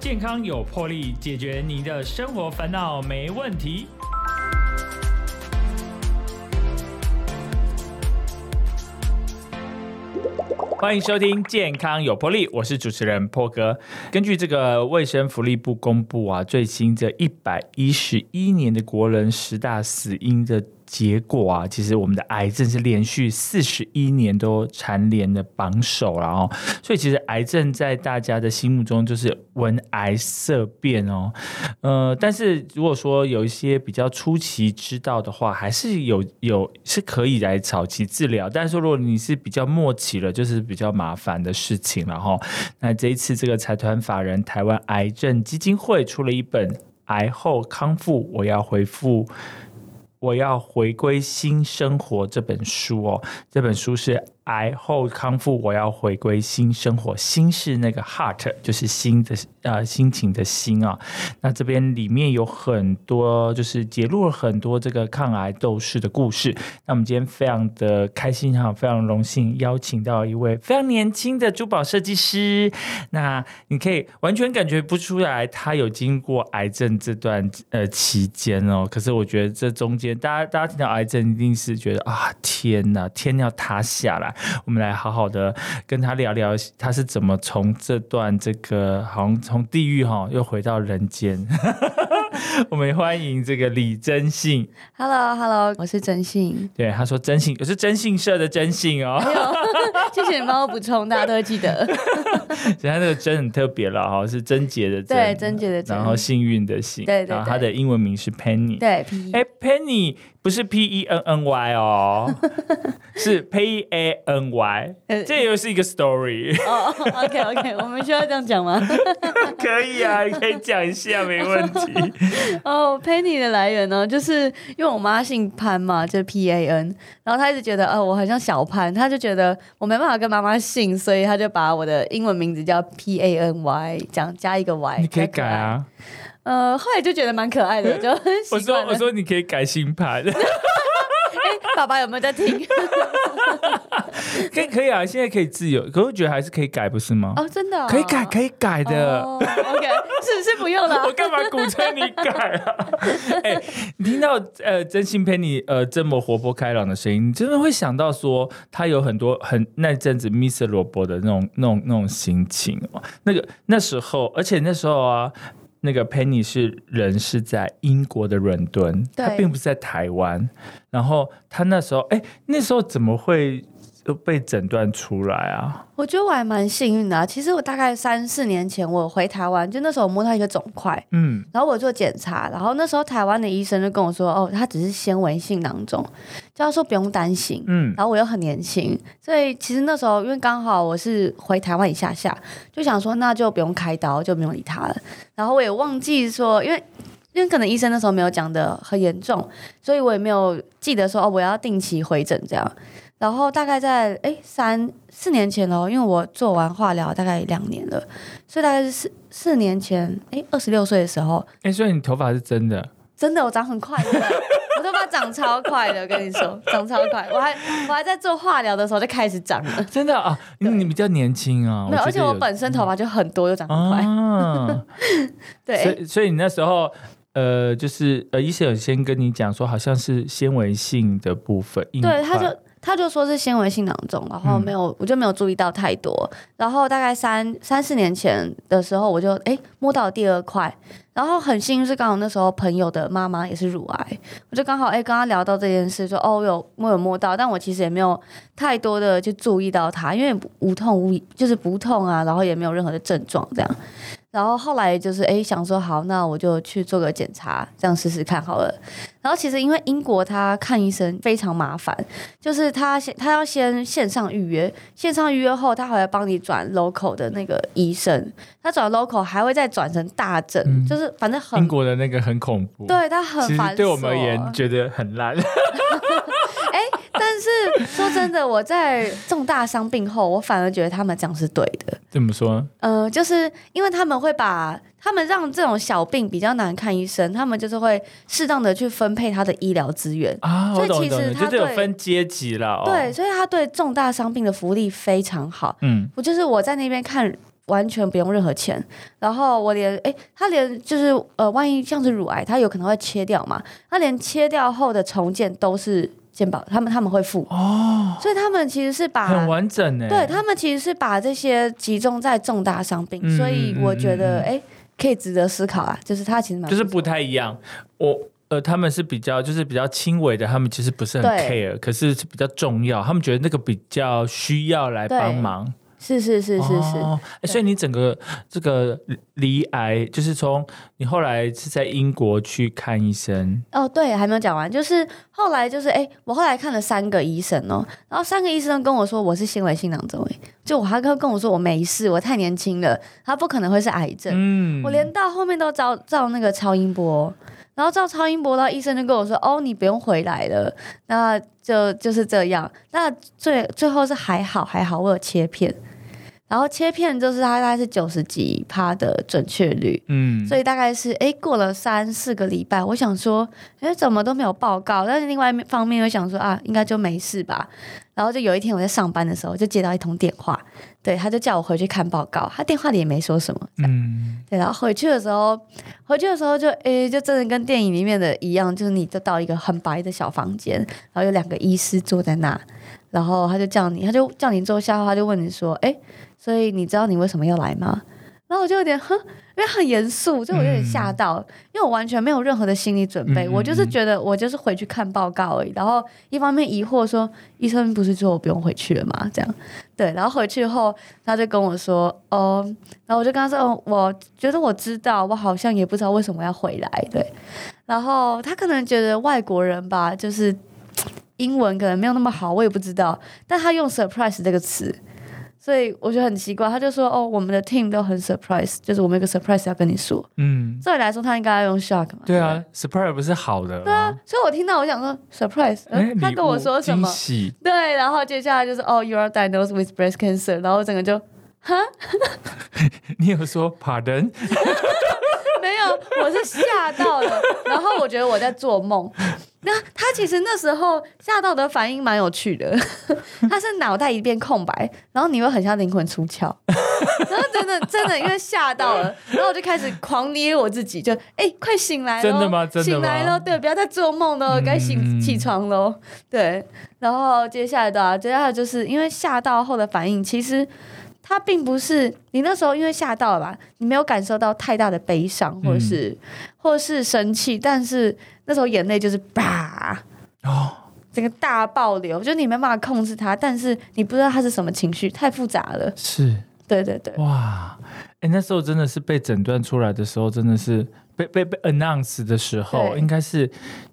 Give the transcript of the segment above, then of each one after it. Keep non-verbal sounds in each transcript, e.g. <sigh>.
健康有魄力，解决你的生活烦恼没问题。欢迎收听《健康有魄力》，我是主持人破哥。根据这个卫生福利部公布啊，最新这一百一十一年的国人十大死因的。结果啊，其实我们的癌症是连续四十一年都蝉联的榜首了哦，所以其实癌症在大家的心目中就是闻癌色变哦，呃，但是如果说有一些比较初期知道的话，还是有有是可以来早期治疗，但是如果你是比较末期了，就是比较麻烦的事情了哈。那这一次这个财团法人台湾癌症基金会出了一本《癌后康复，我要回复》。我要回归新生活这本书哦，这本书是。癌后康复，我要回归新生活。心是那个 heart，就是心的呃心情的心啊。那这边里面有很多，就是揭露了很多这个抗癌斗士的故事。那我们今天非常的开心哈，非常荣幸邀请到一位非常年轻的珠宝设计师。那你可以完全感觉不出来他有经过癌症这段呃期间哦。可是我觉得这中间，大家大家听到癌症一定是觉得啊天哪，天要塌下来。我们来好好的跟他聊聊，他是怎么从这段这个好像从地狱哈又回到人间。<laughs> 我们欢迎这个李真信。Hello，Hello，我是真信。对，他说真信，我是真信社的真信哦。<laughs> 谢谢你帮我补充，大家都会记得。<laughs> 所以他那个真很特别了哈，是贞洁的贞，对，贞洁的贞，然后幸运的幸，对对。然后他的英文名是 Penny，对，哎，Penny。不是 P E N N Y 哦，<laughs> 是 P A N Y，这又是一个 story。哦，OK OK，<laughs> 我们需要这样讲吗？<laughs> 可以啊，你可以讲一下，没问题。哦，Penny 的来源呢，就是因为我妈姓潘嘛，就 P A N，然后她一直觉得，呃，我很像小潘，她就觉得我没办法跟妈妈姓，所以她就把我的英文名字叫 P A N Y，这样加一个 Y，你可以改啊。呃，后来就觉得蛮可爱的，<laughs> 就我说我说你可以改新牌。<laughs> 哎，爸爸有没有在听？可以可以啊，现在可以自由，可我觉得还是可以改，不是吗？哦，真的可以改，可以改的。OK，是是不用了。<laughs> 我干嘛鼓吹你改啊？哎，你听到呃真心陪你呃这么活泼开朗的声音，你真的会想到说他有很多很那阵子 Miss 罗伯的那种那种那种心情哦。那个那时候，而且那时候啊。那个 Penny 是人是在英国的伦敦，他并不是在台湾。然后他那时候，哎，那时候怎么会被诊断出来啊？我觉得我还蛮幸运的。啊其实我大概三四年前我回台湾，就那时候我摸到一个肿块，嗯，然后我做检查，然后那时候台湾的医生就跟我说，哦，他只是纤维性囊肿，就他说不用担心，嗯，然后我又很年轻，所以其实那时候因为刚好我是回台湾一下下，就想说那就不用开刀，就不用理他了。然后我也忘记说，因为 <laughs> 因为可能医生那时候没有讲的很严重，所以我也没有记得说哦我要定期回诊这样。然后大概在哎三四年前喽，因为我做完化疗大概两年了，所以大概是四四年前哎二十六岁的时候，哎所以你头发是真的，<laughs> 真的我长很快的，我头发长超快的，跟你说长超快，我还我还在做化疗的时候就开始长了，真的？啊，<laughs> 因为你比较年轻啊，没有，而且我本身头发就很多，又长很快，<laughs> 对，所以所以你那时候呃就是呃医生有先跟你讲说好像是纤维性的部分，对，他就。他就说是纤维性囊肿，然后没有，我就没有注意到太多。然后大概三三四年前的时候，我就哎摸到第二块，然后很幸运是刚好那时候朋友的妈妈也是乳癌，我就刚好哎跟他聊到这件事，说哦有我有摸到，但我其实也没有太多的去注意到它，因为无痛无就是不痛啊，然后也没有任何的症状这样。然后后来就是哎想说好，那我就去做个检查，这样试试看好了。然后其实因为英国他看医生非常麻烦，就是他先他要先线上预约，线上预约后他还会帮你转 local 的那个医生，他转 local 还会再转成大诊，就是反正很英国的那个很恐怖，对他很烦对我们而言觉得很烂。说真的，我在重大伤病后，我反而觉得他们讲是对的。怎么说？呃，就是因为他们会把他们让这种小病比较难看医生，他们就是会适当的去分配他的医疗资源啊。所以其实他有分阶级了。对，所以他对重大伤病的福利非常好。嗯，我就是我在那边看完全不用任何钱。然后我连哎，他连就是呃，万一像是乳癌，他有可能会切掉嘛，他连切掉后的重建都是健保，他们他们会付哦。所以他们其实是把很完整呢，对他们其实是把这些集中在重大伤病，嗯所以我觉得哎。可以值得思考啊，就是他其实蛮就是不太一样。我呃，他们是比较就是比较轻微的，他们其实不是很 care，可是是比较重要，他们觉得那个比较需要来帮忙。是是是是是，所以你整个这个离癌，就是从你后来是在英国去看医生，哦，对，还没有讲完，就是后来就是哎，我后来看了三个医生哦，然后三个医生跟我说我是纤维性囊肿诶，就我还跟跟我说我没事，我太年轻了，他不可能会是癌症，嗯，我连到后面都照照那个超音波。然后照超音波，然后医生就跟我说：“哦，你不用回来了。”那就就是这样。那最最后是还好还好，我有切片，然后切片就是它大概是九十几趴的准确率，嗯，所以大概是诶过了三四个礼拜，我想说，诶怎么都没有报告？但是另外一方面又想说啊，应该就没事吧。然后就有一天我在上班的时候，就接到一通电话，对，他就叫我回去看报告，他电话里也没说什么，嗯，对，然后回去的时候，回去的时候就诶，就真的跟电影里面的一样，就是你就到一个很白的小房间，然后有两个医师坐在那，然后他就叫你，他就叫你坐下后，他就问你说，诶，所以你知道你为什么要来吗？然后我就有点哼，因为很严肃，就我有点吓到，因为我完全没有任何的心理准备，嗯嗯我就是觉得我就是回去看报告而已。然后一方面疑惑说，医生不是说我不用回去了吗？这样对，然后回去后他就跟我说，哦，然后我就跟他说，哦，我觉得我知道，我好像也不知道为什么要回来，对。然后他可能觉得外国人吧，就是英文可能没有那么好，我也不知道，但他用 surprise 这个词。所以我觉得很奇怪，他就说：“哦，我们的 team 都很 surprise，就是我们有个 surprise 要跟你说。嗯”，照理来说，他应该要用 shock 嘛？对啊，surprise 不是好的，对啊，所以我听到我想说 surprise，、呃他跟我说什么对，然后接下来就是哦，you are diagnosed with breast cancer，然后我整个就哈 <laughs> 你有说 pardon？<laughs> 没有，我是吓到了，然后我觉得我在做梦。那他其实那时候吓到的反应蛮有趣的，<laughs> 他是脑袋一片空白，然后你会很像灵魂出窍，<laughs> 然后真的真的因为吓到了，然后我就开始狂捏我自己，就哎、快醒来了，真的吗？真的醒吗来了，对，不要再做梦了，该醒嗯起床喽，对，然后接下来的啊，接下来就是因为吓到后的反应，其实。它并不是你那时候因为吓到了吧，你没有感受到太大的悲伤或者是、或是生气，但是那时候眼泪就是叭哦，整个大爆流，就你没办法控制它，但是你不知道它是什么情绪，太复杂了。是对对对，哇，哎，那时候真的是被诊断出来的时候，真的是被被被 announce 的时候，应该是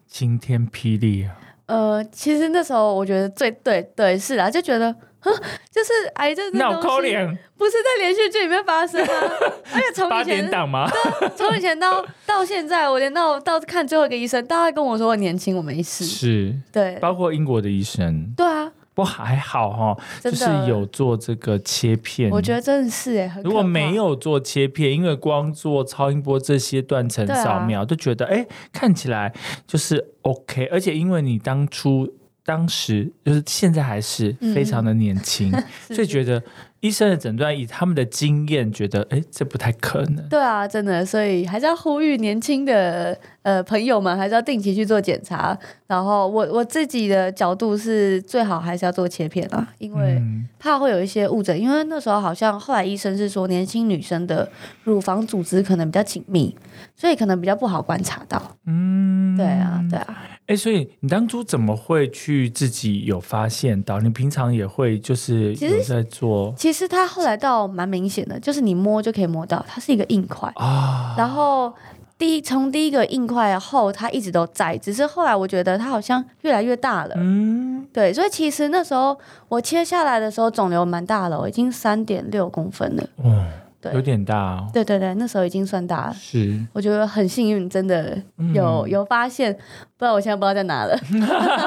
晴天霹雳啊！呃，其实那时候我觉得最对对是啊，就觉得。哼，<laughs> 就是癌症这脑东西抠脸。不是在连续剧里面发生啊，<laughs> 而且从八以前点档吗？从以前到到现在，我连到到看最后一个医生，大家跟我说我年轻，我没事。是，对。包括英国的医生，对啊，不过还好哈、就是有做这个切片。我觉得真的是哎，如果没有做切片，因为光做超音波这些断层扫描，都觉得哎看起来就是 OK，而且因为你当初当时就是现在还是非常的年轻，<laughs> 是所以觉得医生的诊断以他们的经验，觉得哎这不太可能。对啊，真的，所以还是要呼吁年轻的呃朋友们，还是要定期去做检查。然后我我自己的角度是最好还是要做切片啊，因为嗯怕会有一些误诊。因为那时候好像后来医生是说，年轻女生的乳房组织可能比较紧密，所以可能比较不好观察到。嗯，对啊，对啊。哎，所以你当初怎么会去自己有发现到？你平常也会就是其实有在做其实它后来倒蛮明显的，就是你摸就可以摸到，它是一个硬块。啊？然后第一从第一个硬块后，它一直都在，只是后来我觉得它好像越来越大了。嗯，对，所以其实那时候我切下来的时候，肿瘤蛮大了，已经三点六公分了。嗯，对有点大哦。对对对，那时候已经算大了。是，我觉得很幸运，真的有、嗯有发现，不然我现在不知道在哪了。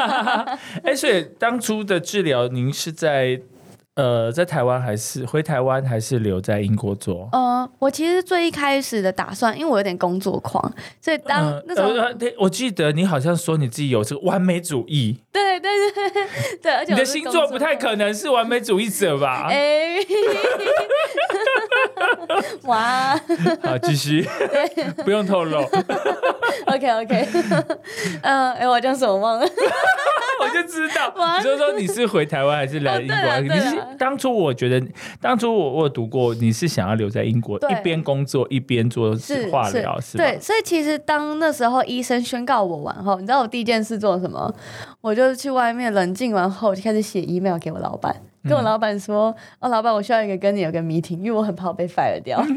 <laughs> 哎，所以当初的治疗，您是在呃在台湾还是回台湾，还是留在英国做？呃，我其实最一开始的打算，因为我有点工作狂，所以当、呃那时候、呃，我记得你好像说你自己有这个完美主义，对对对对，而且你的星座不太可能是完美主义者吧？哎，<laughs> 哇 <laughs> 好，继续，不用透露，，OK OK，嗯，哎，我叫什么忘了？<laughs> 我就知道。哇你就说你是回台湾还是来英国？当初我觉得，当初我我有读过，你是想要留在英国，一边工作一边做是化疗，是吧？对，所以其实当那时候医生宣告我完后，你知道我第一件事做什么？我就去外面冷静完后，就开始写 email 给我老板，跟我老板说：“哦，老板，我需要一个跟你有个 meeting，因为我很怕我被 fire 掉。<laughs>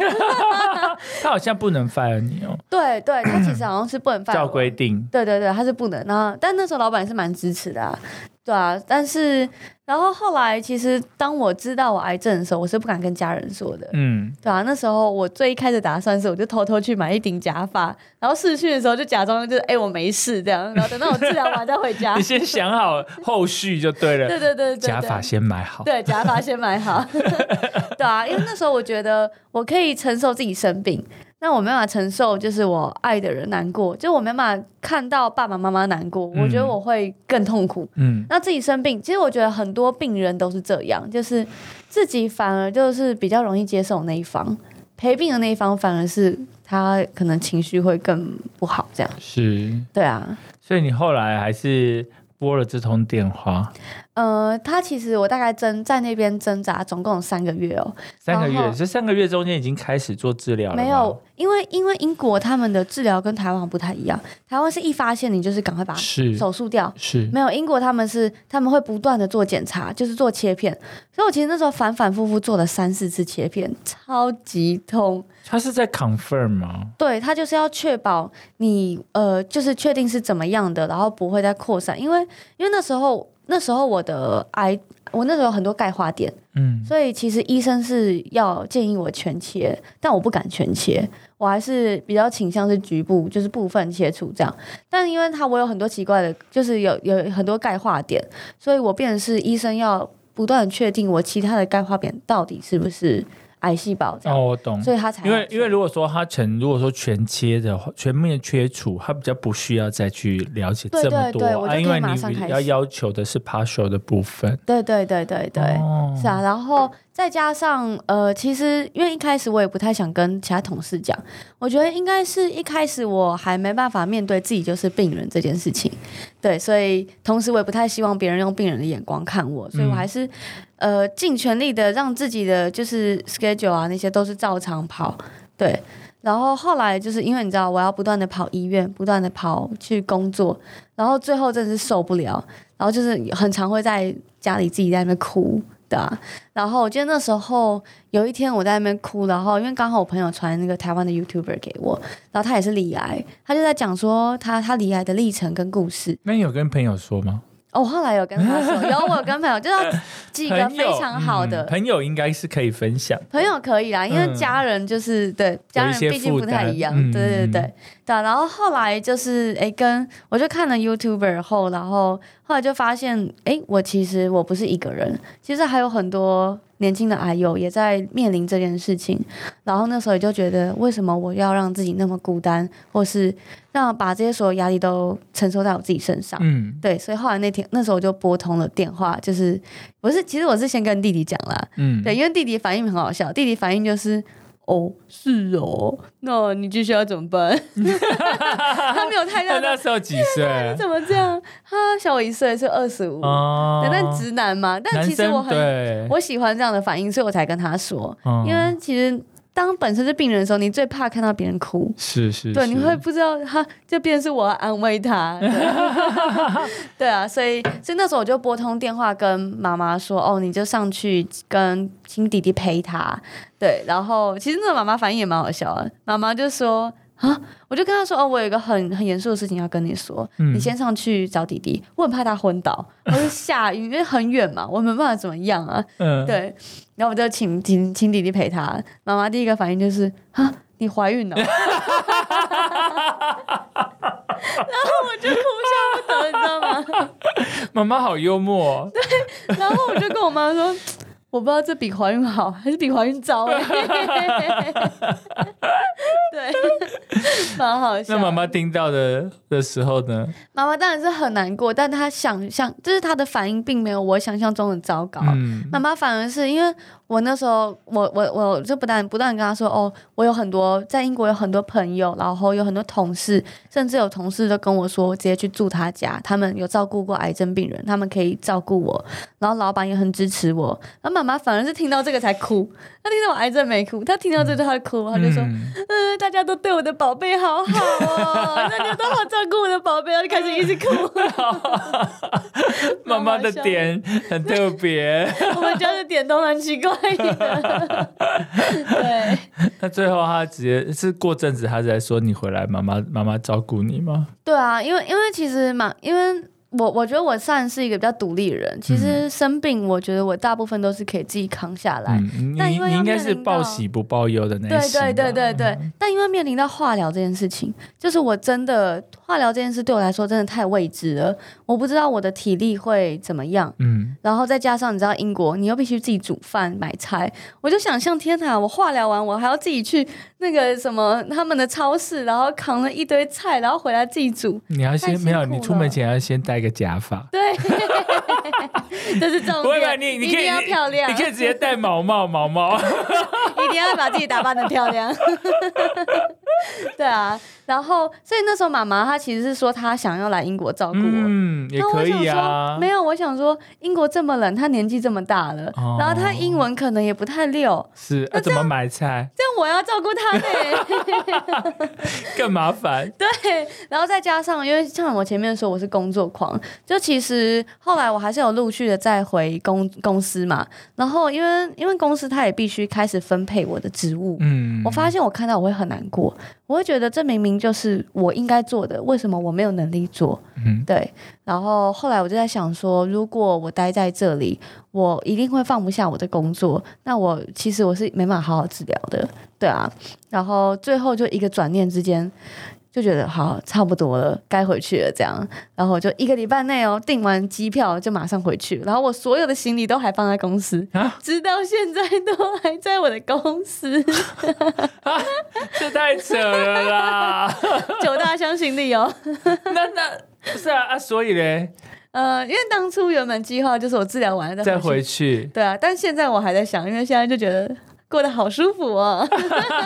<laughs> 他好像不能 fire 你哦，对对，他其实好像是不能 fire 照规定。对对对，他是不能。然后，但那时候老板是蛮支持的、啊，对啊。但是，然后后来，其实当我知道我癌症的时候，我是不敢跟家人说的，嗯，对啊。那时候我最一开始打算是，我就偷偷去买一顶假发，然后试训的时候就假装就是哎、我没事这样，然后等到我治疗完再回家 <laughs> 你。先想好后续就对了。对对对对对，假发先买好。对，假发先买好。<laughs> <laughs> 对啊，因为那时候我觉得我可以承受自己生病，那我没办法承受就是我爱的人难过，就我没办法看到爸爸妈妈难过，我觉得我会更痛苦。嗯，那自己生病，其实我觉得很多病人都是这样，就是自己反而就是比较容易接受那一方，陪病的那一方反而是他可能情绪会更不好，这样。是。对啊，所以你后来还是拨了这通电话，呃，他其实我大概挣在那边挣扎，总共有三个月哦。三个月，这三个月中间已经开始做治疗了没有，因为因为英国他们的治疗跟台湾不太一样，台湾是一发现你就是赶快把是手术掉。是没有，英国他们是他们会不断的做检查，就是做切片，所以我其实那时候反反复复做了三四次切片，超级痛。他是在 confirm 吗？对他就是要确保你呃，就是确定是怎么样的，然后不会再扩散，因为因为那时候那时候我的癌，我那时候有很多钙化点，嗯，所以其实医生是要建议我全切，但我不敢全切，我还是比较倾向是局部，就是部分切除这样。但因为它我有很多奇怪的，就是有有很多钙化点，所以我变成是医生要不断确定我其他的钙化点到底是不是癌细胞这样，哦，我懂。所以他才因为因为如果说他全如果说全切的话，全面切除，他比较不需要再去了解对这么多。啊，因为你要要求的是 partial 的部分。对对对对对。哦。是啊，然后再加上呃，其实因为一开始我也不太想跟其他同事讲，我觉得应该是一开始我还没办法面对自己就是病人这件事情，对，所以同时我也不太希望别人用病人的眼光看我，所以我还是、呃尽全力的让自己的就是 schedule 啊那些都是照常跑，对。然后后来就是因为你知道我要不断的跑医院，不断的跑去工作，然后最后真的是受不了，然后就是很常会在家里自己在那边哭的啊、然后我记得那时候有一天我在那边哭，然后因为刚好我朋友传那个台湾的 YouTuber 给我，然后他也是罹癌，他就在讲说他他罹癌的历程跟故事。那你有跟朋友说吗？哦，后来有跟他说，<laughs> 有我有跟朋友，就是要几个非常好的嗯朋友应该是可以分享。朋友可以啦，因为嗯家人就是、对家人毕竟不太一样，对对嗯对对对啊。然后后来就是哎，跟我就看了 YouTuber 后，然后后来就发现哎，我其实我不是一个人，其实还有很多年轻的阿友也在面临这件事情。然后那时候也就觉得，为什么我要让自己那么孤单，或是让把这些所有压力都承受在我自己身上？嗯对，所以后来那天那时候我就拨通了电话，就是我是其实我是先跟弟弟讲啦，嗯，对，因为弟弟反应很好笑，弟弟反应就是。哦，是哦，那你接下来怎么办？<laughs> 他没有太大那时候几岁？<laughs> 你怎么这样？他小我一岁，是二十五。但直男嘛，但其实我很，我喜欢这样的反应，所以我才跟他说。嗯因为其实当本身是病人的时候，你最怕看到别人哭。是是，对，你会不知道他，就变成是我要安慰他。对 <laughs> 对啊，所以所以那时候我就拨通电话跟妈妈说，哦，你就上去跟亲弟弟陪他。对，然后其实那个妈妈反应也蛮好笑的，妈妈就说。啊！我就跟他说：“哦，我有一个很很严肃的事情要跟你说，嗯你先上去找弟弟。我很怕他昏倒，或是下雨，因为很远嘛，我没办法怎么样啊。嗯，对，然后我就请请请弟弟陪他。妈妈第一个反应就是啊，你怀孕了，<laughs> 然后我就哭笑不得，你知道吗？<laughs> 妈妈好幽默哦，然后我就跟我妈说。<tsk> 我不知道这比怀孕好还是比怀孕糟哎、<laughs> <laughs> 对，<laughs> 蛮好笑。那妈妈听到的的时候呢？妈妈当然是很难过，但她想象就是她的反应并没有我想象中的糟糕。嗯妈妈反而是因为我那时候，我我我就不断不断跟他说，哦，我有很多在英国有很多朋友，然后有很多同事，甚至有同事都跟我说，我直接去住他家，他们有照顾过癌症病人，他们可以照顾我，然后老板也很支持我。然后妈妈反而是听到这个才哭，她听到我癌症没哭，她听到这句她哭，她就说，嗯，大家都对我的宝贝好好哦，大家都好照顾我的宝贝，然后就开始一直哭。妈妈的点很特别，<laughs> 我们家的点都很奇怪。对，那最后他直接是过阵子，他在说你回来，妈妈妈妈照顾你吗？对啊，因为因为其实嘛，因为。我我觉得我算是一个比较独立的人。其实生病，我觉得我大部分都是可以自己扛下来。但因为你应该是报喜不报忧的那对对对对对。但因为面临到化疗这件事情，就是我真的化疗这件事对我来说真的太未知了。我不知道我的体力会怎么样。嗯。然后再加上你知道英国，你又必须自己煮饭买菜，我就想象天哪！我化疗完，我还要自己去那个什么他们的超市，然后扛了一堆菜，然后回来自己煮。你要先没有，你出门前要先戴。个假发，对，<laughs> 这是重点。你你可以要漂亮，你可以直接戴毛毛，毛帽，<laughs> 一定要把自己打扮的漂亮。<laughs> 对啊，然后所以那时候妈妈她其实是说她想要来英国照顾我，嗯，也可以啊。没有，我想说英国这么冷，她年纪这么大了，然后她英文可能也不太溜，是那怎么买菜？这样我要照顾她呢，<laughs> 更麻烦。<laughs> 对，然后再加上因为像我前面说我是工作狂，就其实后来我还是有陆续的再回公公司嘛，然后因为因为公司他也必须开始分配我的职务，嗯，我发现我看到我会很难过。我会觉得这明明就是我应该做的，为什么我没有能力做？嗯，对。然后后来我就在想说，如果我待在这里，我一定会放不下我的工作。那我其实我是没办法好好治疗的，对啊。然后最后就一个转念之间。就觉得好差不多了，该回去了这样，然后就一个礼拜内哦，订完机票就马上回去，然后我所有的行李都还放在公司，直到现在都还在我的公司，<laughs> 这太扯了啦！<laughs> 九大箱行李哦，<laughs> 那那不是啊啊，所以嘞，呃，因为当初原本计划就是我治疗完了再回去，对啊，但现在我还在想，因为现在就觉得。过得好舒服哦！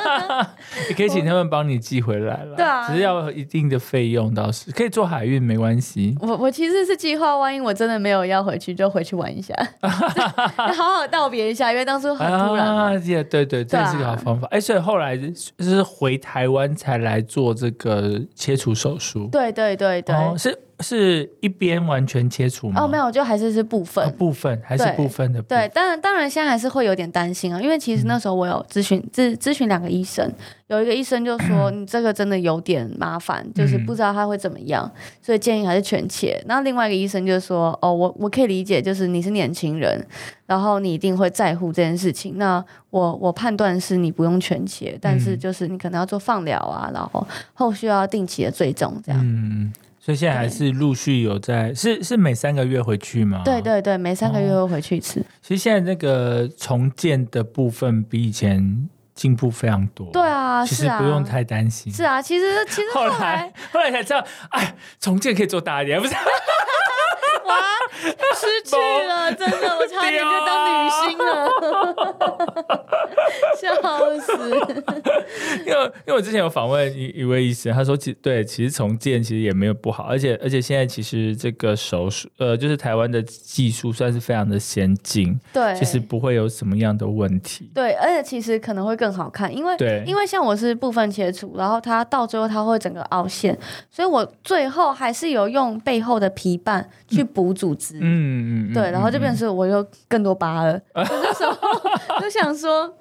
<laughs> 你可以请他们帮你寄回来了，对啊，只是要一定的费用，倒是可以做海运，没关系。我我其实是计划，万一我真的没有要回去，就回去玩一下，<laughs> 好好道别一下，因为当初很突然。啊，对对对，这是个好方法。哎，所以后来是回台湾才来做这个切除手术。对对对对，是。是一边完全切除吗？哦，没有，就还是是部分，部分还是部分的。对，当然，当然，现在还是会有点担心啊，因为其实那时候我有咨询咨咨询两个医生，有一个医生就说你这个真的有点麻烦，就是不知道他会怎么样，所以建议还是全切。然后另外一个医生就说，哦，我我可以理解，就是你是年轻人，然后你一定会在乎这件事情。那我我判断是你不用全切，但是就是你可能要做放疗啊，然后后续要定期的追踪这样。所以现在还是陆续有在，是是每三个月回去吗？对对对，每三个月会回去一次。其实现在那个重建的部分比以前进步非常多。对啊，其实不用太担心。是啊，其实其实后来后来才知道，哎，重建可以做大一点，不是？<laughs> 哇，失去了，真的，我差点就当女星了，<laughs> 笑死！因为因为我之前有访问一一位医生，他说其对，其实重建其实也没有不好，而且而且现在其实这个手术，呃，就是台湾的技术算是非常的先进，对，其实不会有什么样的问题。对，而且其实可能会更好看，因为对，因为像我是部分切除，然后它到最后它会整个凹陷，所以我最后还是有用背后的皮瓣去。补组织，嗯嗯，对，然后就变成我又更多疤了。<laughs> 那时候 <laughs> 就想说，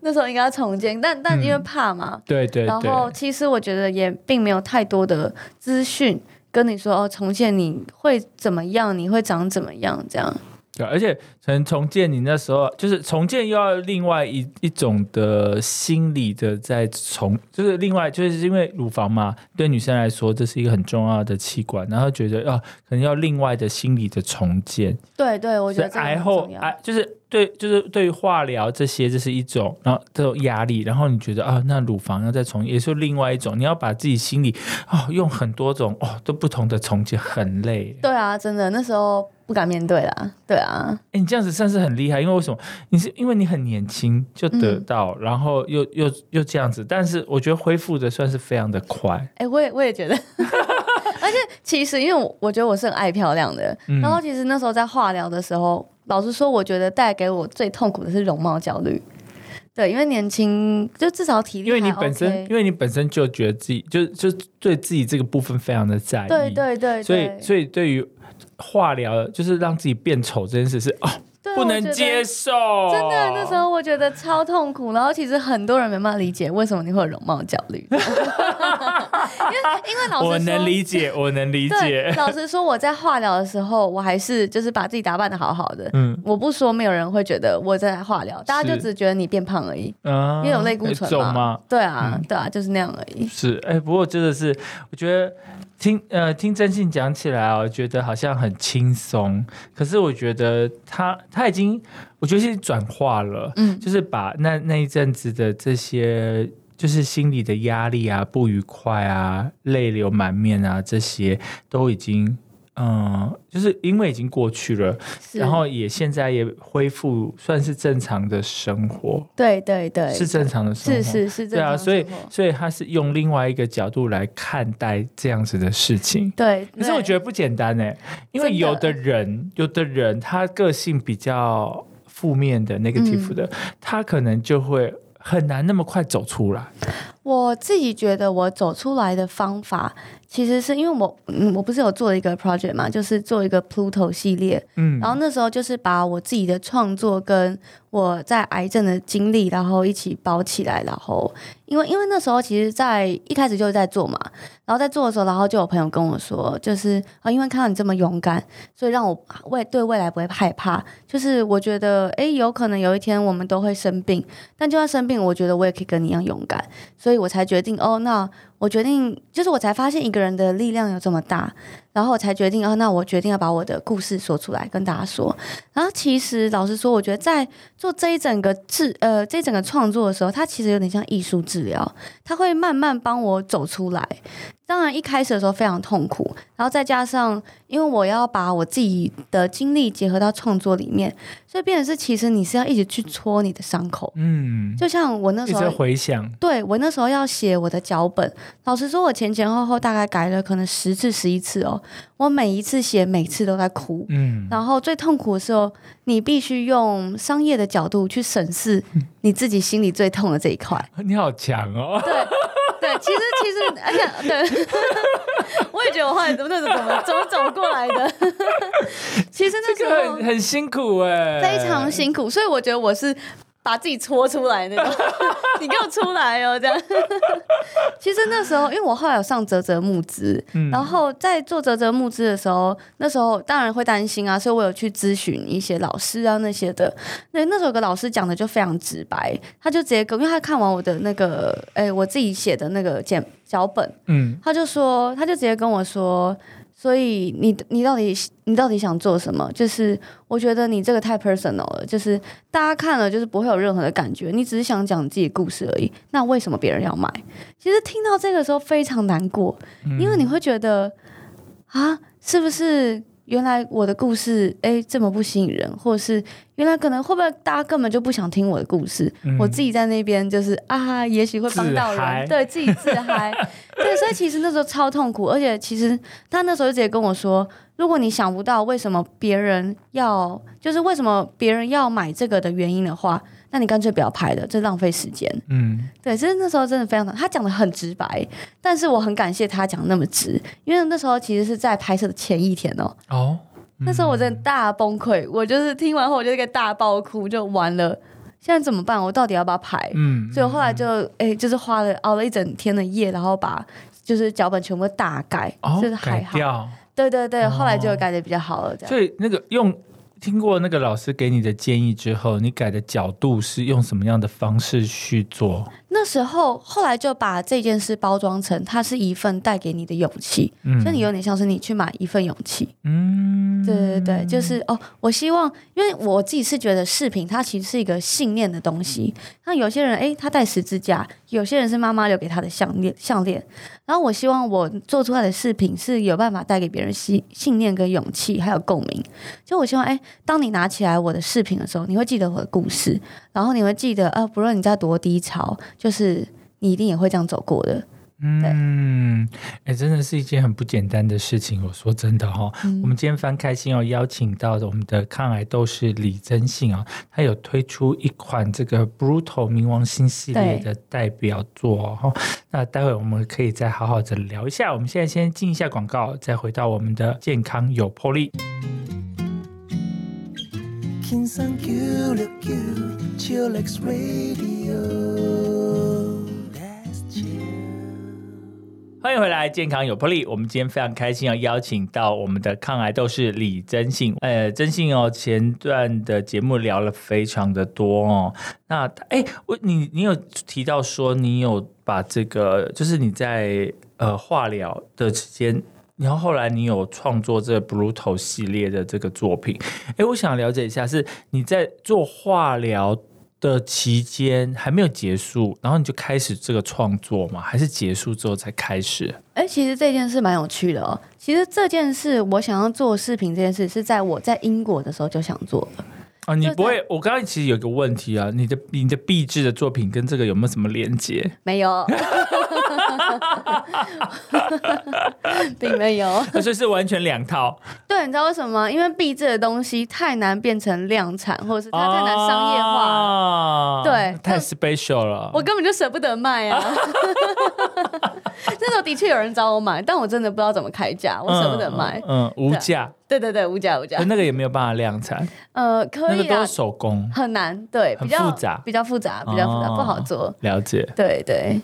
那时候应该要重建，但但因为怕嘛，对对。然后其实我觉得也并没有太多的资讯跟你说哦，重建你会怎么样，你会长怎么样这样。对，而且可能重建你那时候就是重建，又要另外一一种的心理的在重，就是另外就是因为乳房嘛，对女生来说这是一个很重要的器官，然后觉得啊可能要另外的心理的重建。对对，我觉得癌后癌就是对，就是对于化疗这些这是一种，然后这种压力，然后你觉得啊，那乳房要再重也是另外一种，你要把自己心里哦用很多种哦都不同的重建，很累。对啊，真的那时候。不敢面对啦。对啊，哎，你这样子算是很厉害，因为为什么？你是因为你很年轻就得到，然后又又又这样子，但是我觉得恢复的算是非常的快。哎，我也我也觉得。<laughs> 而且其实，因为我我觉得我是很爱漂亮的，然后其实那时候在化疗的时候，老实说，我觉得带给我最痛苦的是容貌焦虑。对，因为年轻，就至少体力。因为你本身，因为你本身就觉得自己就就对自己这个部分非常的在意。对对对。所以所以对于化疗，就是让自己变丑这件事是哦。不能接受，真的那时候我觉得超痛苦，然后其实很多人没办法理解为什么你会有容貌焦虑，因为因为老师我能理解，<laughs> 我能理解。老实说，我在化疗的时候，我还是就是把自己打扮的好好的，嗯，我不说，没有人会觉得我在化疗，大家就只觉得你变胖而已，因为有类固醇嘛，对啊，对啊，就是那样而已。是，哎，不过真的是，我觉得。听呃听真信讲起来我觉得好像很轻松，可是我觉得他他已经，我觉得是转化了，嗯，就是把那那一阵子的这些，就是心里的压力啊、不愉快啊、泪流满面啊，这些都已经。嗯，就是因为已经过去了，然后也现在也恢复，算是正常的生活。对对对，是正常的生活，是是是，对啊，所以所以他是用另外一个角度来看待这样子的事情。对，可是我觉得不简单呢，因为有的人，有的人他个性比较负面的、negative 的，他可能就会很难那么快走出来。我自己觉得，我走出来的方法。其实是因为我，嗯，我不是有做一个 project 嘛，就是做一个 Pluto 系列，嗯，然后那时候就是把我自己的创作跟我在癌症的经历，然后一起包起来，然后因为因为那时候其实，在一开始就在做嘛，然后在做的时候，然后就有朋友跟我说，就是啊，因为看到你这么勇敢，所以让我未对未来不会害怕，就是我觉得，哎，有可能有一天我们都会生病，但就算生病，我觉得我也可以跟你一样勇敢，所以我才决定，哦，那。我决定，就是我才发现一个人的力量有这么大，然后我才决定，哦，那我决定要把我的故事说出来跟大家说。然后其实老实说，我觉得在做这一整个治，呃，这一整个创作的时候，它其实有点像艺术治疗，它会慢慢帮我走出来。当然，一开始的时候非常痛苦，然后再加上，因为我要把我自己的经历结合到创作里面，所以变成是其实你是要一直去戳你的伤口，嗯，就像我那时候回想，对我那时候要写我的脚本，老实说，我前前后后大概改了可能十次十一次哦，我每一次写，每次都在哭，嗯，然后最痛苦的时候，你必须用商业的角度去审视你自己心里最痛的这一块，<laughs> 你好强哦，对。对，其实其实，而且对，<laughs> 我也觉得我后来怎么怎么怎么走过来的。<laughs> 其实那时候很辛苦哎，非常辛苦，所以我觉得我是。把自己搓出来那种，<laughs> 你给我出来哦！这样，<laughs> 其实那时候，因为我后来有上泽泽募资，然后在做泽泽募资的时候，那时候当然会担心啊，所以我有去咨询一些老师啊那些的。那那时候有个老师讲的就非常直白，他就直接跟，因为他看完我的那个，哎，我自己写的那个简脚本，嗯，他就说，他就直接跟我说。所以你你到底你到底想做什么？就是我觉得你这个太 personal 了，就是大家看了就是不会有任何的感觉，你只是想讲自己的故事而已。那为什么别人要买？其实听到这个时候非常难过，因为你会觉得啊，是不是？原来我的故事哎这么不吸引人，或者是原来可能会不会大家根本就不想听我的故事？我自己在那边就是啊，也许会帮到人，对自己自嗨，<laughs> 对，所以其实那时候超痛苦，而且其实他那时候就直接跟我说，如果你想不到为什么别人要，就是为什么别人要买这个的原因的话。那你干脆不要拍了，这浪费时间。嗯，对，其实那时候真的非常，他讲的很直白，但是我很感谢他讲那么直，因为那时候其实是在拍摄的前一天哦。哦，那时候我真的大崩溃，我就是听完后我就一个大爆哭，就完了。现在怎么办？我到底要不要拍？嗯，所以我后来就哎，就是花了熬了一整天的夜，然后把就是脚本全部大改，就是还好。对对对，后来就改的比较好了。这样所以那个用。听过那个老师给你的建议之后，你改的角度是用什么样的方式去做？那时候后来就把这件事包装成它是一份带给你的勇气，嗯所以你有点像是你去买一份勇气。嗯，对对对，就是哦，我希望，因为我自己是觉得饰品它其实是一个信念的东西。那有些人诶，他戴十字架，有些人是妈妈留给他的项链项链。然后我希望我做出来的饰品是有办法带给别人信信念跟勇气，还有共鸣。就我希望，诶，当你拿起来我的饰品的时候，你会记得我的故事，然后你会记得，呃，不论你在多低潮，就是你一定也会这样走过的。嗯，哎、真的是一件很不简单的事情。我说真的哈、哦，嗯我们今天非常开心哦，邀请到我们的抗癌斗士李真信啊、他有推出一款这个 Brutal 冥王星系列的代表作哦。那待会我们可以再好好的聊一下。我们现在先进一下广告，再回到我们的健康有魄力。天生九六九，Chill X Radio。欢迎回来，健康有魄力。我们今天非常开心要邀请到我们的抗癌斗士李真信。呃，真信哦，前段的节目聊了非常的多哦。那哎，我你你有提到说你有把这个，就是你在呃化疗的期间。然后后来你有创作这 Brutal 系列的这个作品，哎，我想了解一下，是你在做化疗的期间还没有结束，然后你就开始这个创作吗？还是结束之后才开始？哎、其实这件事蛮有趣的哦。其实这件事，我想要做视频这件事，是在我在英国的时候就想做的。啊，你不会？我刚刚其实有个问题啊，你的你的壁纸的作品跟这个有没有什么连接？没有，<laughs> <laughs> 并没有。啊所以是完全两套，对，你知道为什么吗？因为币制的东西太难变成量产，或者是它太难商业化对太 special 了。我根本就舍不得卖啊！<laughs> 那时候的确有人找我买，但我真的不知道怎么开价，我舍不得卖。嗯，嗯无价，对对对，无价无价。那个也没有办法量产，呃，可以啊那个都是，手工，很难，对，比较复杂比较复杂，比较复杂，哦不好做。了解。对对，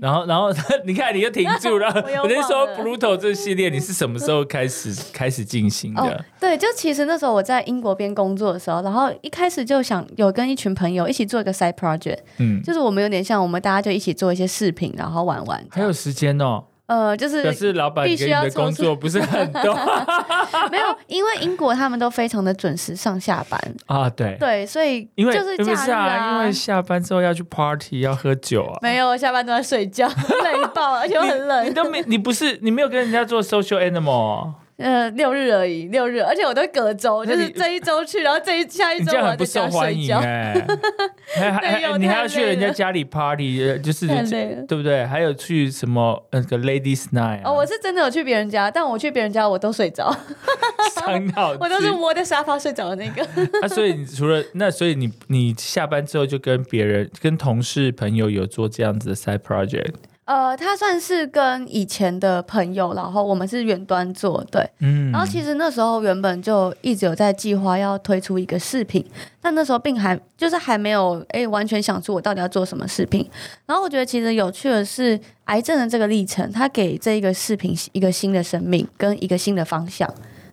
然后，然后 <laughs> 你看，你又停住 <laughs> 了。我就说忘了，Pluto 这系列你是什么时候开始开始进行哦的？，对，就其实那时候我在英国边工作的时候，然后一开始就想有跟一群朋友一起做一个 side project，嗯，就是我们有点像我们大家就一起做一些视频，然后玩玩。还有时间哦。呃，就是可是老板必须要给你的工作不是很多 <laughs> 没有，因为英国他们都非常的准时上下班，啊？对，对，所以因为就是啊，因为下班之后要去 party 要喝酒啊。没有下班都在睡觉，<laughs> 累爆，而且又很你冷。都没，你不是你没有跟人家做 social animal，呃，六日而已，六日，而且我都隔周，就是这一周去，然后这一下一周我在很不受欢睡觉。迎哎、<laughs> 还还对还你还要去人家家里 party，呃就是对不对？还有去什么那个 ladies night 啊？哦，我是真的有去别人家，但我去别人家我都睡着，<laughs> 伤脑筋，<laughs> 我都是窝在沙发睡着的那个。啊，所以你除了那，所以你你下班之后就跟别人、跟同事、朋友有做这样子的 side project，呃，他算是跟以前的朋友，然后我们是远端做，对。嗯，然后其实那时候原本就一直有在计划要推出一个视频，但那时候并还就是还没有诶完全想出我到底要做什么视频。然后我觉得其实有趣的是，癌症的这个历程，它给这一个视频一个新的生命跟一个新的方向，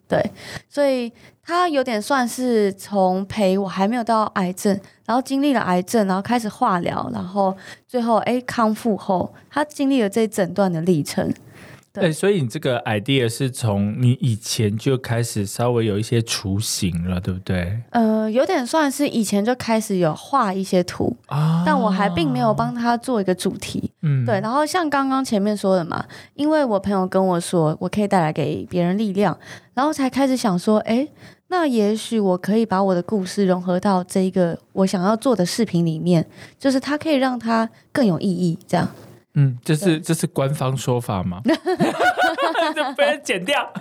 对，所以他有点算是从陪我还没有到癌症，然后经历了癌症，然后开始化疗，然后最后诶康复后，他经历了这一整段的历程。对对，所以你这个 idea 是从你以前就开始稍微有一些雏形了，对不对？呃，有点算是以前就开始有画一些图，啊但我还并没有帮他做一个主题。嗯对，然后像刚刚前面说的嘛，因为我朋友跟我说，我可以带来给别人力量，然后才开始想说，哎，那也许我可以把我的故事融合到这一个我想要做的视频里面，就是它可以让它更有意义，这样。嗯，这是这是官方说法吗？<laughs> 这被人剪掉。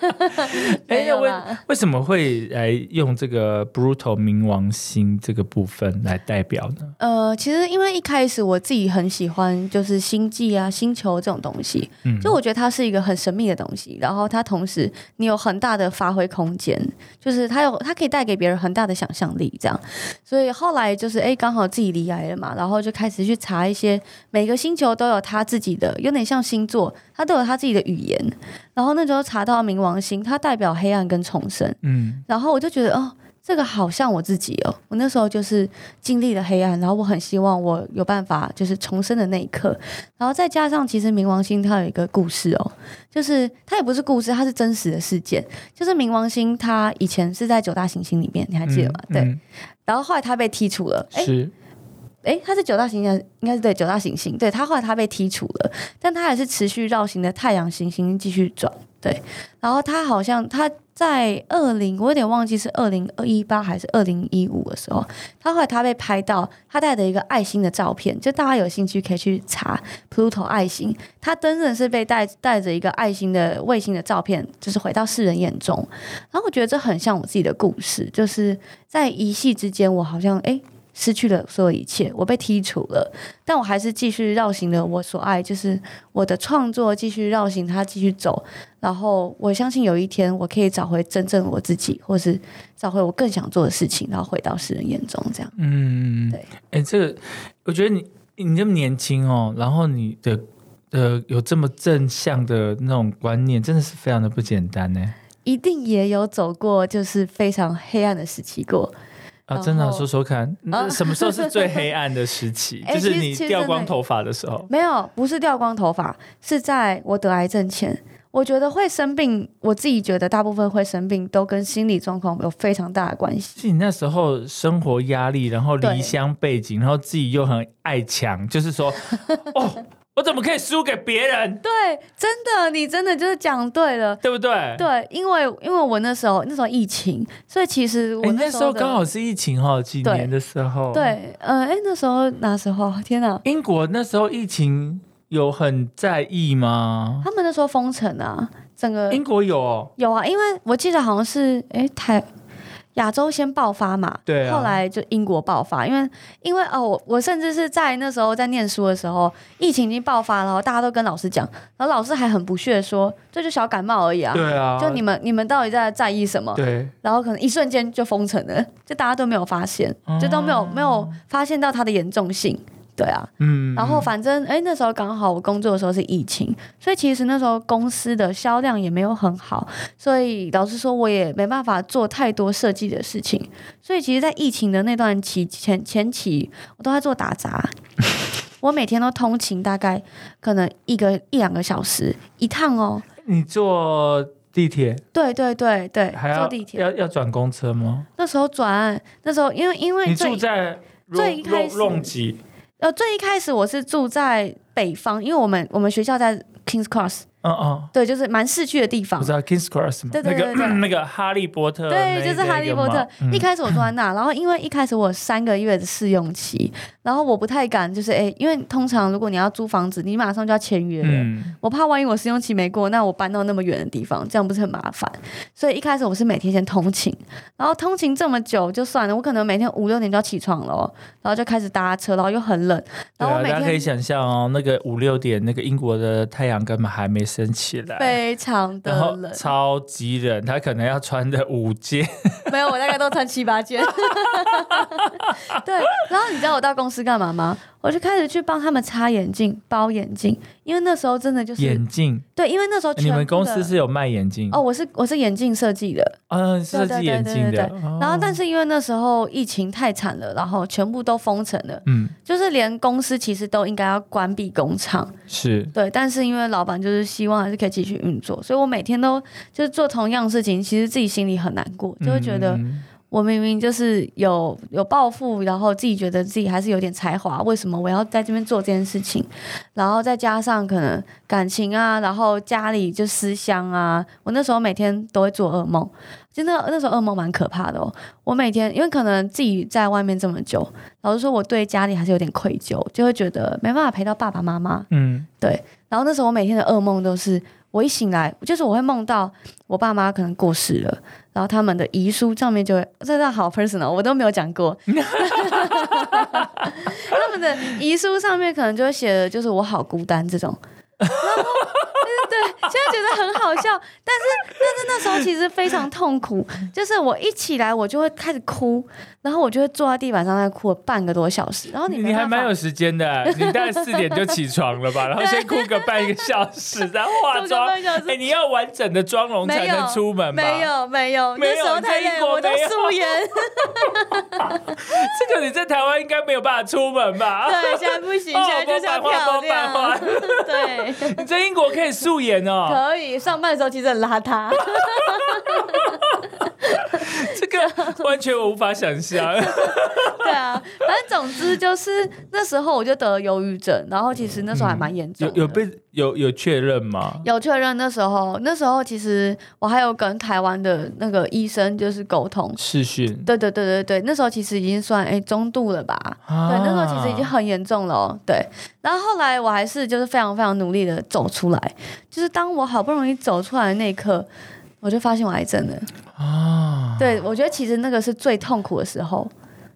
<laughs> 没有为为什么会来用这个 brutal 冥王星这个部分来代表呢？呃，其实因为一开始我自己很喜欢就是星际啊、星球这种东西，嗯就我觉得它是一个很神秘的东西，然后它同时你有很大的发挥空间，就是它有它可以带给别人很大的想象力，这样。所以后来就是哎，刚好自己离癌了嘛，然后就开始去查一些每个星球都有它自己的，有点像星座，它都有它自己的语言。然后那时候查到冥王星，它代表黑暗跟重生。嗯。然后我就觉得哦，这个好像我自己哦，我那时候就是经历了黑暗，然后我很希望我有办法就是重生的那一刻，然后再加上其实冥王星它有一个故事哦，就是它也不是故事，它是真实的事件，就是冥王星它以前是在九大行星里面，你还记得吗？对，嗯。然后后来它被剔除了，哎是诶，它是九大行星，应该是对九大行星，对它后来它被剔除了，但它还是持续绕行的太阳行星继续转，对，然后它好像它在二零，我有点忘记是二零二一八还是二零一五的时候，它后来它被拍到它带着一个爱心的照片，就大家有兴趣可以去查 Pluto 爱心，它真的是被带带着一个爱心的卫星的照片，就是回到世人眼中，然后我觉得这很像我自己的故事，就是在一夕之间，我好像诶。失去了所有一切，我被剔除了，但我还是继续绕行了我所爱，就是我的创作继续绕行它继续走，然后我相信有一天我可以找回真正我自己，或是找回我更想做的事情，然后回到世人眼中，这样。嗯，对，哎，这个我觉得你你这么年轻哦，然后你的呃有这么正向的那种观念，真的是非常的不简单呢。一定也有走过就是非常黑暗的时期过，啊，真的后说说看，那什么时候是最黑暗的时期？哎 <laughs> 就是你掉光头发的时候。没有，不是掉光头发，是在我得癌症前。我觉得会生病，我自己觉得大部分会生病都跟心理状况有非常大的关系。是你那时候生活压力，然后离乡背景，然后自己又很爱强，就是说，<laughs> 哦，我怎么可以输给别人？对，真的，你真的就是讲对了。对不对？对，因为因为我那时候那时候疫情，所以其实我哎，那时候刚好是疫情哈，几年的时候。，对，呃，哎，那时候哪时候？天哪！英国那时候疫情有很在意吗？他们那时候封城啊，整个英国有哦，有啊，因为我记得好像是哎台亚洲先爆发嘛，对啊后来就英国爆发，因为因为哦，我我甚至是在那时候在念书的时候，疫情已经爆发了，然后大家都跟老师讲，然后老师还很不屑地说这就小感冒而已啊，对啊，就你们你们到底在在意什么？对，然后可能一瞬间就封城了，就大家都没有发现，哦就都没有没有发现到它的严重性。对啊，嗯，然后反正哎，那时候刚好我工作的时候是疫情，所以其实那时候公司的销量也没有很好，所以老实说我也没办法做太多设计的事情。所以其实，在疫情的那段期前前期，我都在做打杂。我每天都通勤，大概可能一个一两个小时一趟哦。你坐地铁对对对对还，要坐地铁。要要转公车吗？那时候转，那时候因为因为你住在最一开始？呃最一开始我是住在北方，因为我们我们学校在 Kings Cross，嗯嗯，对，就是蛮市区的地方我。知道 Kings Cross 吗？对对对对那个 <clears throat> 那个哈利波特，对，就是哈利波特。一开开始我住在那，然后因为一开始我三个月的试用期，然后我不太敢，就是哎，因为通常如果你要租房子，你马上就要签约了。嗯，我怕万一我试用期没过，那我搬到那么远的地方，这样不是很麻烦？所以一开始我是每天先通勤，然后通勤这么久就算了，我可能每天五六点就要起床了哦，然后就开始搭车，然后又很冷，然后我每大家可以想象哦，那个五六点，那个英国的太阳根本还没升起来，非常的冷，超级冷，他可能要穿的五件，没有，我大概都穿七八件。<laughs> 对，然后你知道我到公司干嘛吗？我就开始去帮他们擦眼镜、包眼镜，因为那时候真的就是眼镜。对，因为那时候你们公司是有卖眼镜？哦，我是我是眼镜设计的，嗯，设计眼镜的。然后但是因为那时候疫情太惨了，然后全部都封城了，嗯，就是连公司其实都应该要关闭工厂，是。对，但是因为老板就是希望还是可以继续运作，所以我每天都就是做同样事情，其实自己心里很难过，就会觉得。嗯我明明就是有有抱负，然后自己觉得自己还是有点才华，为什么我要在这边做这件事情？然后再加上可能感情啊，然后家里就思乡啊，我那时候每天都会做噩梦，真的那时候噩梦蛮可怕的哦。我每天因为可能自己在外面这么久，老实说我对家里还是有点愧疚，就会觉得没办法陪到爸爸妈妈。嗯，对，然后那时候我每天的噩梦都是，我一醒来，就是我会梦到我爸妈可能过世了，然后他们的遗书上面就会，这个好 personal，我都没有讲过。<laughs> 他们的遗书上面可能就会写的就是我好孤单这种。现在觉得很好笑，<laughs> 但是但是那时候其实非常痛苦，就是我一起来我就会开始哭，然后我就会坐在地板上在哭了半个多小时，然后你你还蛮有时间的，你大概四点就起床了吧？<laughs> 然后先哭个半个小时，然后化哭妆 <laughs> 哎，你要完整的妆容才能出门吗？没，有没有，没有那时候你在英太累了，我都国没有素颜，这个你在台湾应该没有办法出门吧？对，现在不行，哦现在就是要不办法漂亮对，你在英国可以素颜哦，可以。上班的时候其实很邋遢，这个完全我无法想象。对啊，反正总之就是那时候我就得了忧郁症，然后其实那时候还蛮严重的，有有被有有确认吗？有确认，那时候那时候其实我还有跟台湾的那个医生就是沟通。视讯对对对对对，那时候其实已经算哎中度了吧？啊对，那时候其实已经很严重了、哦。对，然后后来我还是就是非常非常努力的走出来，就是当我好不容易走出来的那一刻，我就发现我癌症了。啊。对，我觉得其实那个是最痛苦的时候。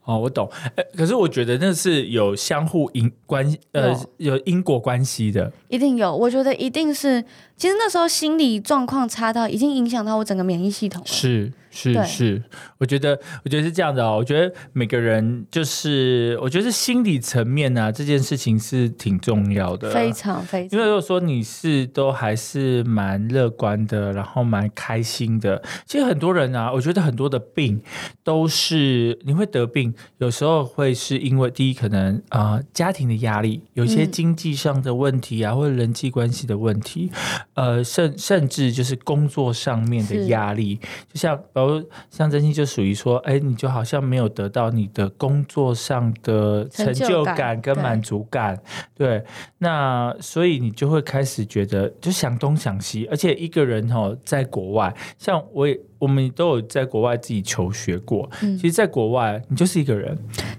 哦，我懂。呃，可是我觉得那是有相互因关，呃，有因果关系的。一定有，我觉得一定是，其实那时候心理状况差到已经影响到我整个免疫系统了。是是是，我觉得我觉得是这样的哦。我觉得每个人就是，我觉得是心理层面啊，这件事情是挺重要的。非常非常，因为如果说你是都还是蛮乐观的，然后蛮开心的，其实很多人啊，我觉得很多的病都是你会得病，有时候会是因为第一可能啊、呃家庭的压力，有些嗯经济上的问题啊，或者人际关系的问题，呃，甚甚至就是工作上面的压力，就像比如像真心就属于说，哎，你就好像没有得到你的工作上的成就感跟满足感，对，那所以你就会开始觉得就想东想西，而且一个人哦，在国外，像我也我们都有在国外自己求学过，嗯。其实，在国外你就是一个人，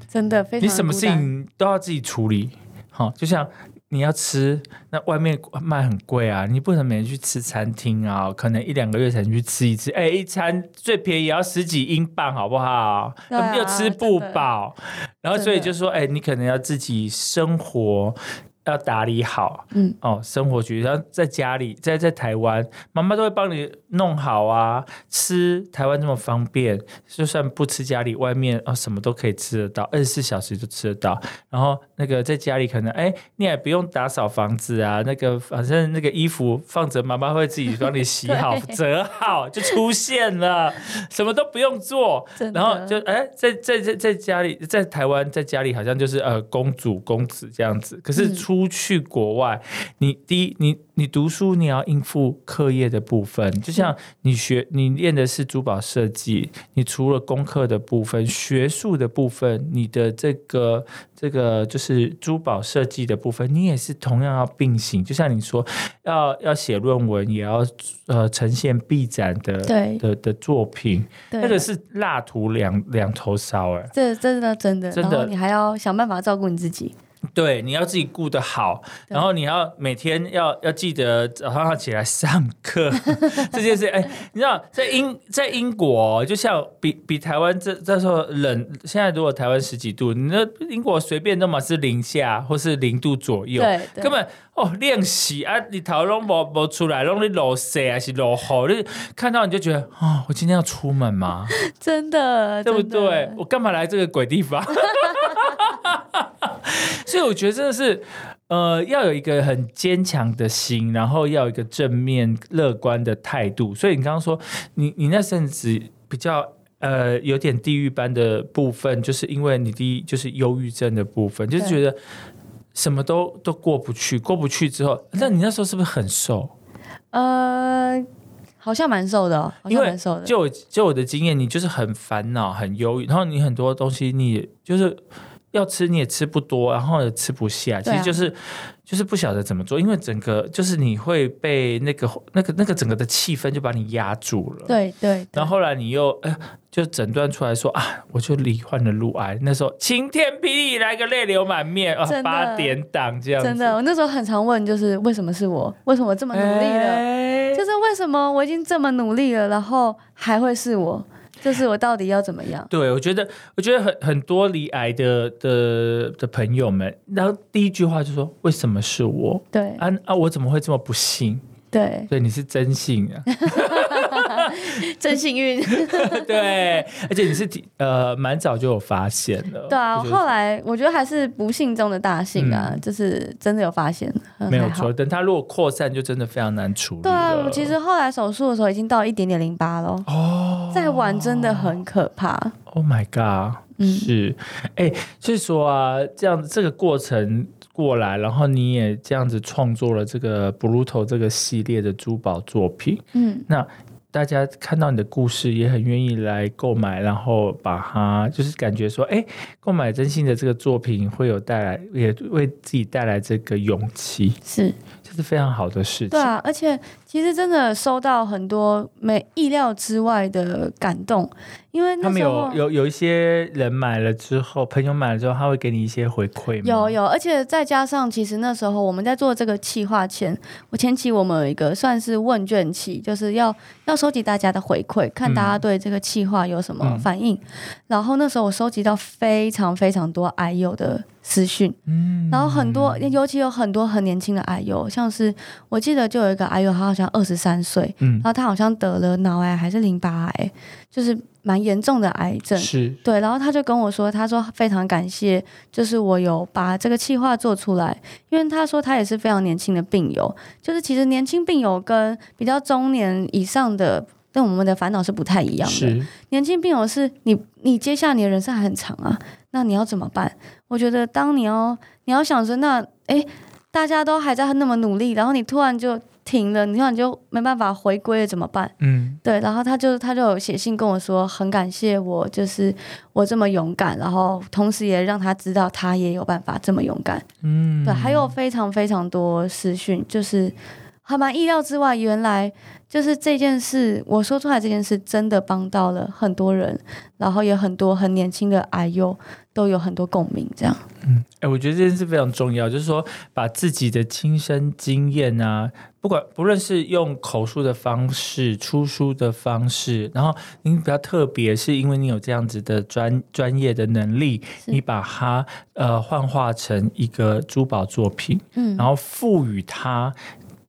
真的非常你什么事情都要自己处理，好、就像。你要吃，那外面卖很贵啊，你不能每天去吃餐厅啊，可能一两个月才能去吃一次。哎、一餐最便宜也要十几英镑，好不好？又吃不饱，然后所以就说，哎、你可能要自己生活要打理好，嗯哦，生活局，然后在家里，在在台湾，妈妈都会帮你弄好啊。吃台湾这么方便，就算不吃家里，外面哦什么都可以吃得到，二十四小时就吃得到。然后那个在家里可能哎，你也不用打扫房子啊，那个反正那个衣服放着，妈妈会自己帮你洗好、<laughs> 折好，就出现了，什么都不用做。然后就哎，在在在在家里，在台湾，在家里好像就是呃公主公子这样子。可是嗯出去国外，你第一，你你读书你要应付课业的部分，就像你学你练的是珠宝设计，你除了功课的部分、学术的部分，你的这个这个就是珠宝设计的部分，你也是同样要并行。就像你说，要要写论文，也要呃呈现毕展的对的的作品，对那个是蜡烛两两头烧哎、这真的真的，真的然后你还要想办法照顾你自己。对，你要自己顾得好，然后你要每天要要记得早上要起来上课 <laughs> 这件事。哎，你知道在英在英国哦、就像比比台湾这这时候冷，现在如果台湾十几度，你那英国随便都嘛是零下或是零度左右，对对根本哦练习啊，你头拢无无出来，拢你落雪还是落雨，你看到你就觉得哦，我今天要出门吗？<laughs> 真的，对不对？我干嘛来这个鬼地方？<laughs> <laughs> 所以我觉得真的是，呃，要有一个很坚强的心，然后要有一个正面乐观的态度。所以你刚刚说，你你那阵子比较。呃，有点地狱般的部分，就是因为你第一就是忧郁症的部分，就是觉得什么都都过不去，过不去之后，那你那时候是不是很瘦？呃，好像蛮瘦的、哦，好因为像蛮瘦的。就我就我的经验，你就是很烦恼、很忧郁，然后你很多东西你也就是要吃你也吃不多，然后也吃不下，其实就是、就是不晓得怎么做，因为整个就是你会被那个那个那个整个的气氛就把你压住了。。对对，对然后后来你又呃，就诊断出来说啊，我就罹患了乳癌。那时候晴天霹雳，来个泪流满面啊八点档这样子，真的，我那时候很常问，就是为什么是我？为什么我这么努力了？哎就是为什么我已经这么努力了，然后还会是我？就是我到底要怎么样？对，我觉得，我觉得很很多离癌的的的朋友们，然后第一句话就说：“为什么是我？对啊啊，我怎么会这么不幸？”对，对，你是真幸啊，<laughs> 真幸运。<laughs> 对，而且你是挺呃蛮早就有发现了，对啊，后来我觉得还是不幸中的大幸啊，就是真的有发现，没有错。等它如果扩散，就真的非常难处理对啊，我其实后来手术的时候已经到一点点淋巴了，哦再玩真的很可怕。，Oh my god，嗯。是，哎，是说啊，这样这个过程过来，然后你也这样子创作了这个 Bruto 这个系列的珠宝作品，嗯，那大家看到你的故事，也很愿意来购买，然后把它就是感觉说，哎，购买真心的这个作品会有带来，也为自己带来这个勇气，是。这是非常好的事情。对啊，而且其实真的收到很多没意料之外的感动，因为他们有有有一些人买了之后，朋友买了之后，他会给你一些回馈吗？有有，而且再加上，其实那时候我们在做这个企划前，我前期我们有一个算是问卷期，就是要要收集大家的回馈，看大家对这个企划有什么嗯反应。然后那时候我收集到非常非常多 I U 的私讯，嗯。然后很多，尤其有很多很年轻的癌友，像是我记得就有一个癌友，他好像二十三岁，嗯。然后他好像得了脑癌还是淋巴癌，就是蛮严重的癌症。是。对，然后他就跟我说，他说非常感谢，就是我有把这个计划做出来，因为他说他也是非常年轻的病友，就是其实年轻病友跟比较中年以上的，跟我们的烦恼是不太一样的。是。年轻病友是你，你接下来你的人生还很长啊，那你要怎么办？我觉得当你要你要想着，那诶，大家都还在那么努力，然后你突然就停了，你突然就没办法回归了，怎么办？嗯对，然后他就他就有写信跟我说，很感谢我，就是我这么勇敢，然后同时也让他知道他也有办法这么勇敢。嗯对，还有非常非常多私讯，就是还蛮意料之外，原来就是这件事，我说出来这件事真的帮到了很多人，然后也很多很年轻的癌友都有很多共鸣，这样。嗯哎、我觉得这件事非常重要，就是说把自己的亲身经验啊，不管不论是用口述的方式、出书的方式，然后您比较特别，是因为你有这样子的专专业的能力，你把它呃幻化成一个珠宝作品，嗯，然后赋予它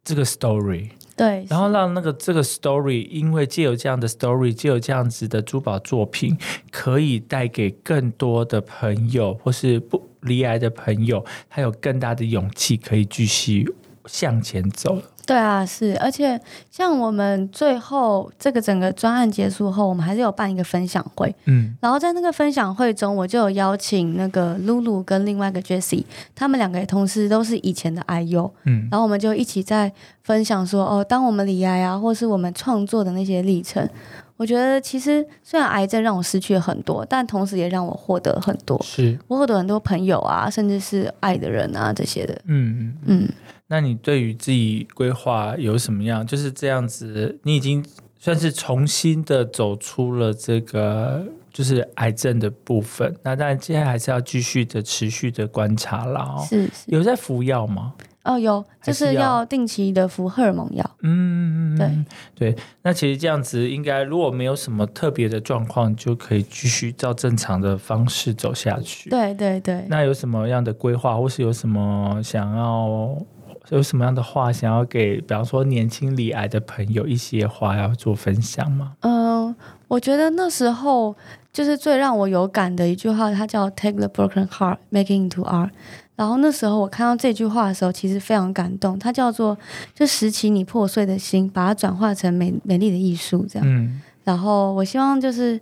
这个 story。对，然后让那个这个 story，因为借有这样的 story，借有这样子的珠宝作品，可以带给更多的朋友，或是不离癌的朋友，他有更大的勇气，可以继续向前走。对啊，是，而且像我们最后这个整个专案结束后，我们还是有办一个分享会，嗯然后在那个分享会中，我就有邀请那个露露跟另外一个 Jessie，他们两个也同时都是以前的 IU，嗯然后我们就一起在分享说，哦，当我们离癌啊，或是我们创作的那些历程，我觉得其实虽然癌症让我失去了很多，但同时也让我获得很多，是，我获得很多朋友啊，甚至是爱的人啊这些的，嗯嗯。嗯。那你对于自己规划有什么样？就是这样子，你已经算是重新的走出了这个就是癌症的部分。那当然，接下来还是要继续的持续的观察啦、哦。是是有在服药吗？哦，有，就是要要定期的服荷尔蒙药。嗯，对对。那其实这样子，应该如果没有什么特别的状况，就可以继续照正常的方式走下去。。对对对，那有什么样的规划，或是有什么想要有什么样的话想要给，比方说年轻离癌的朋友一些话要做分享吗？嗯、我觉得那时候就是最让我有感的一句话，它叫 “Take the broken heart, make it into art”。然后那时候我看到这句话的时候，其实非常感动。它叫做“就拾起你破碎的心，把它转化成美美丽的艺术”这样。嗯然后我希望就是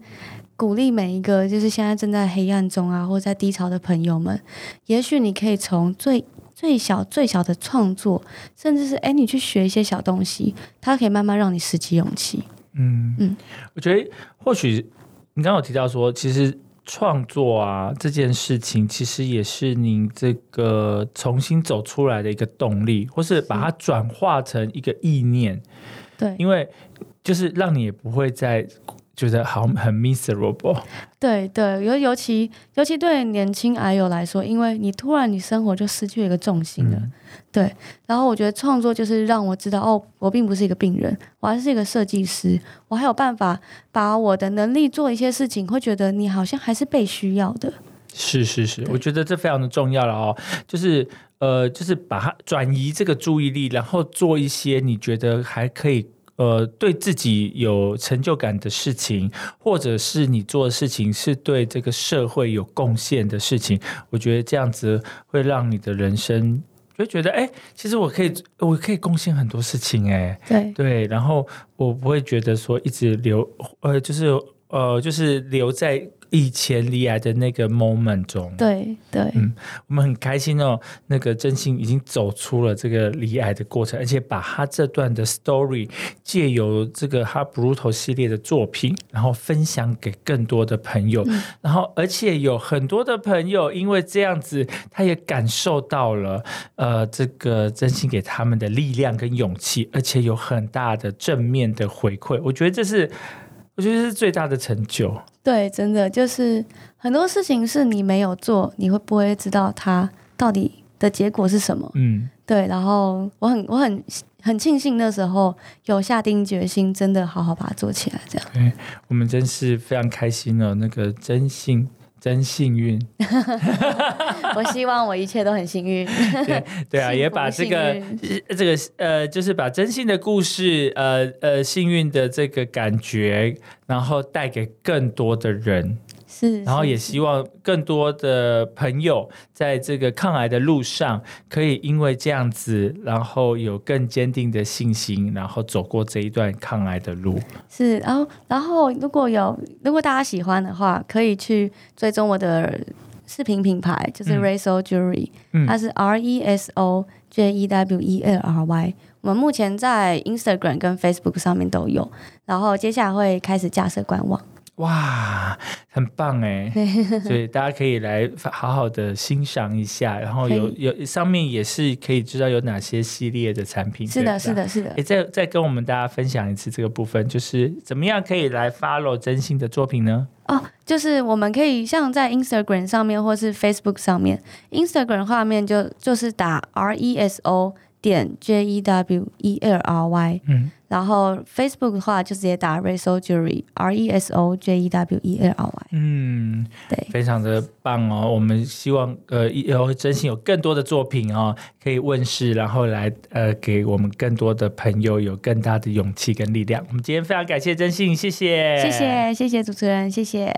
鼓励每一个就是现在正在黑暗中啊，或者在低潮的朋友们，也许你可以从最最小最小的创作，甚至是哎你去学一些小东西，它可以慢慢让你拾起勇气。嗯。嗯。我觉得或许你刚刚有提到说，其实创作啊这件事情，其实也是您这个重新走出来的一个动力，或是把它转化成一个意念，对。因为就是让你也不会再觉得好很 miserable。对对，尤尤其尤其对年轻癌友来说，因为你突然你生活就失去了一个重心了。嗯对，然后我觉得创作就是让我知道，哦，我并不是一个病人，我还是一个设计师，我还有办法把我的能力做一些事情，会觉得你好像还是被需要的。是是是，我觉得这非常的重要了哦，就是呃，就是把它转移这个注意力，然后做一些你觉得还可以。呃，对自己有成就感的事情，或者是你做的事情是对这个社会有贡献的事情，我觉得这样子会让你的人生就觉得，哎，其实我可以，我可以贡献很多事情，哎，对对，然后我不会觉得说一直留，呃，就是呃，就是留在。以前离癌的那个 moment 中，对对，嗯，我们很开心哦。那个真心已经走出了这个离癌的过程，而且把他这段的 story 借由这个他 brutal 系列的作品，然后分享给更多的朋友。然后，而且有很多的朋友因为这样子，他也感受到了呃，这个真心给他们的力量跟勇气，而且有很大的正面的回馈。我觉得这是，我觉得是最大的成就。对，真的就是很多事情是你没有做，你会不会知道它到底的结果是什么？嗯，对。然后我很我很很庆幸那时候有下定决心，真的好好把它做起来。这样，对我们真是非常开心哦，那个真幸真幸运。<laughs> 我希望我一切都很幸运。对对啊，也把这个这个呃，就是把真心的故事，呃呃，幸运的这个感觉，然后带给更多的人。是，然后也希望更多的朋友在这个抗癌的路上，可以因为这样子，然后有更坚定的信心，然后走过这一段抗癌的路。是，然后然后如果有如果大家喜欢的话，可以去追踪我的视频品牌，就是 Reso Jewelry，它是 R E S O J E W E L R Y。我们目前在 Instagram 跟 Facebook 上面都有，然后接下来会开始架设官网。哇，很棒哎！<laughs> 所以大家可以来好好的欣赏一下，然后有有上面也是可以知道有哪些系列的产品。是的，是的，是的。也再再跟我们大家分享一次这个部分，就是怎么样可以来 follow 真心的作品呢？哦，就是我们可以像在 Instagram 上面或是 Facebook 上面，Instagram 画面就就是打 R E S O 点 J E W E L R Y。嗯。然后 Facebook 的话就直接打 Reso Jewelry R E S O J E W E L R Y。嗯，对，非常的棒哦。我们希望呃以后真心有更多的作品哦可以问世，然后来呃给我们更多的朋友有更大的勇气跟力量。我们今天非常感谢真心，谢谢，谢谢，谢谢主持人，谢谢。